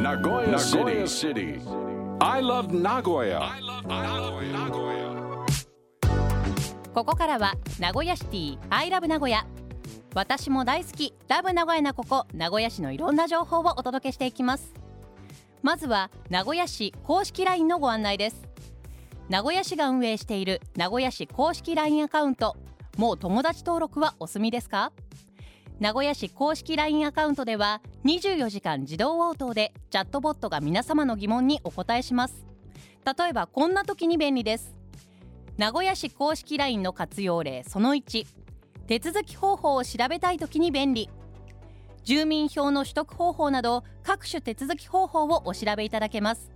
Nagoya City. I love Nagoya. ここからは名古屋シティ I love 名古屋私も大好き。ラブ名古屋なここ。名古屋市のいろんな情報をお届けしていきます。まずは名古屋市公式 LINE のご案内です。名古屋市が運営している名古屋市公式 LINE アカウント。もう友達登録はお済みですか？名古屋市公式 LINE アカウントでは24時間自動応答でチャットボットが皆様の疑問にお答えします。例えばこんな時に便利です。名古屋市公式 LINE の活用例その1手続き方法を調べたい時に便利。住民票の取得方法など各種手続き方法をお調べいただけます。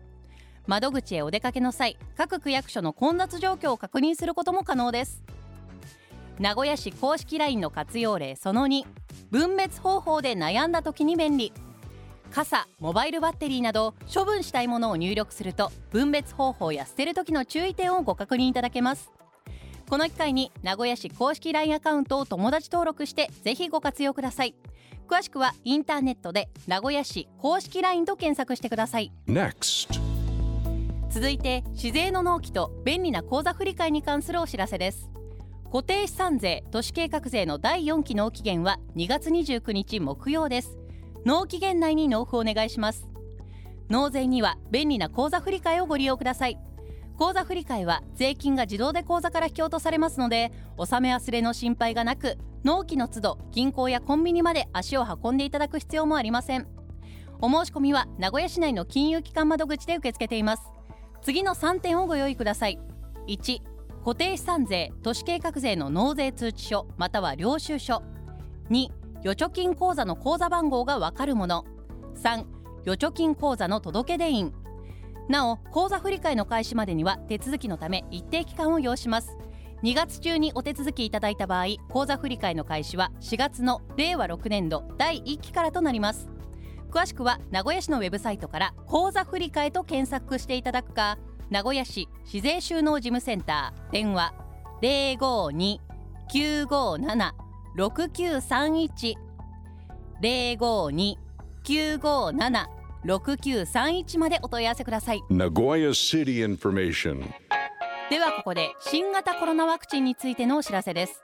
窓口へお出かけの際各区役所の混雑状況を確認することも可能です。名古屋市公式 LINE の活用例その2分別方法で悩んだ時に便利。傘モバイルバッテリーなど処分したいものを入力すると分別方法や捨てる時の注意点をご確認いただけます。この機会に名古屋市公式 LINE アカウントを友達登録してぜひご活用ください。詳しくはインターネットで名古屋市公式 LINE と検索してください。Next. 続いて市税の納期と便利な口座振替に関するお知らせです固定資産税都市計画税の第4期納期限は2月29日木曜です。納期限内に納付お願いします。納税には便利な口座振替をご利用ください。口座振替は税金が自動で口座から引き落とされますので納め忘れの心配がなく納期の都度銀行やコンビニまで足を運んでいただく必要もありません。お申し込みは名古屋市内の金融機関窓口で受け付けています。次の3点をご用意ください。1固定資産税都市計画税の納税通知書または領収書。2預貯金口座の口座番号がわかるもの。3預貯金口座の届け出印。なお口座振替の開始までには手続きのため一定期間を要します。2月中にお手続きいただいた場合口座振替の開始は4月の令和6年度第1期からとなります。詳しくは名古屋市のウェブサイトから口座振替と検索していただくか名古屋市市税収納事務センター。電話052-957-6931 052-957-6931までお問い合わせください。Nagoya City information. ではここで新型コロナワクチンについてのお知らせです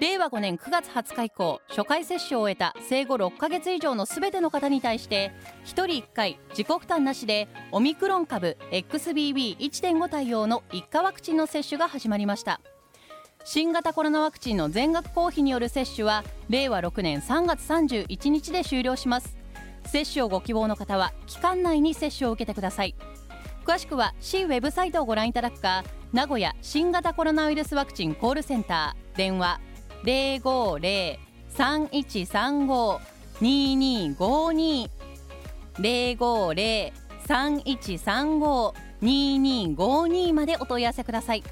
令和5年9月20日以降初回接種を終えた生後6ヶ月以上のすべての方に対して1人1回自己負担なしでオミクロン株 XBB.1.5 対応の1価ワクチンの接種が始まりました。新型コロナワクチンの全額公費による接種は令和6年3月31日で終了します。接種をご希望の方は期間内に接種を受けてください。詳しくは市ウェブサイトをご覧いただくか名古屋新型コロナウイルスワクチンコールセンター電話050-3135-2252 050-3135-2252までお問い合わせください。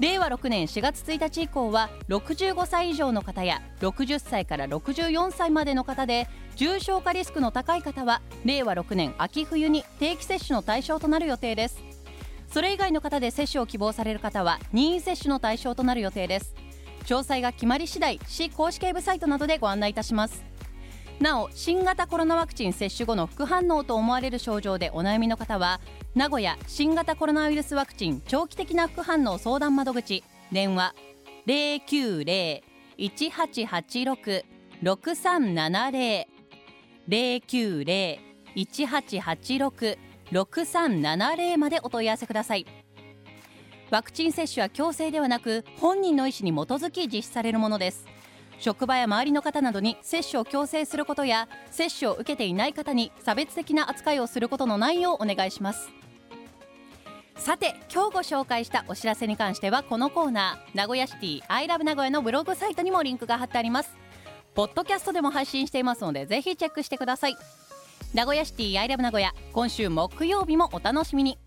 令和6年4月1日以降は65歳以上の方や60歳から64歳までの方で重症化リスクの高い方は令和6年秋冬に定期接種の対象となる予定です。それ以外の方で接種を希望される方は任意接種の対象となる予定です。詳細が決まり次第市公式ウェブサイトなどでご案内いたします。なお新型コロナワクチン接種後の副反応と思われる症状でお悩みの方は名古屋新型コロナウイルスワクチン長期的な副反応相談窓口電話090-1886-6370 090-1886-6370までお問い合わせください。ワクチン接種は強制ではなく本人の意思に基づき実施されるものです。職場や周りの方などに接種を強制することや接種を受けていない方に差別的な扱いをすることのないようお願いします。さて今日ご紹介したお知らせに関してはこのコーナー名古屋シティアイラブ名古屋のブログサイトにもリンクが貼ってあります。ポッドキャストでも配信していますのでぜひチェックしてください。名古屋シティアイラブ名古屋今週木曜日もお楽しみに。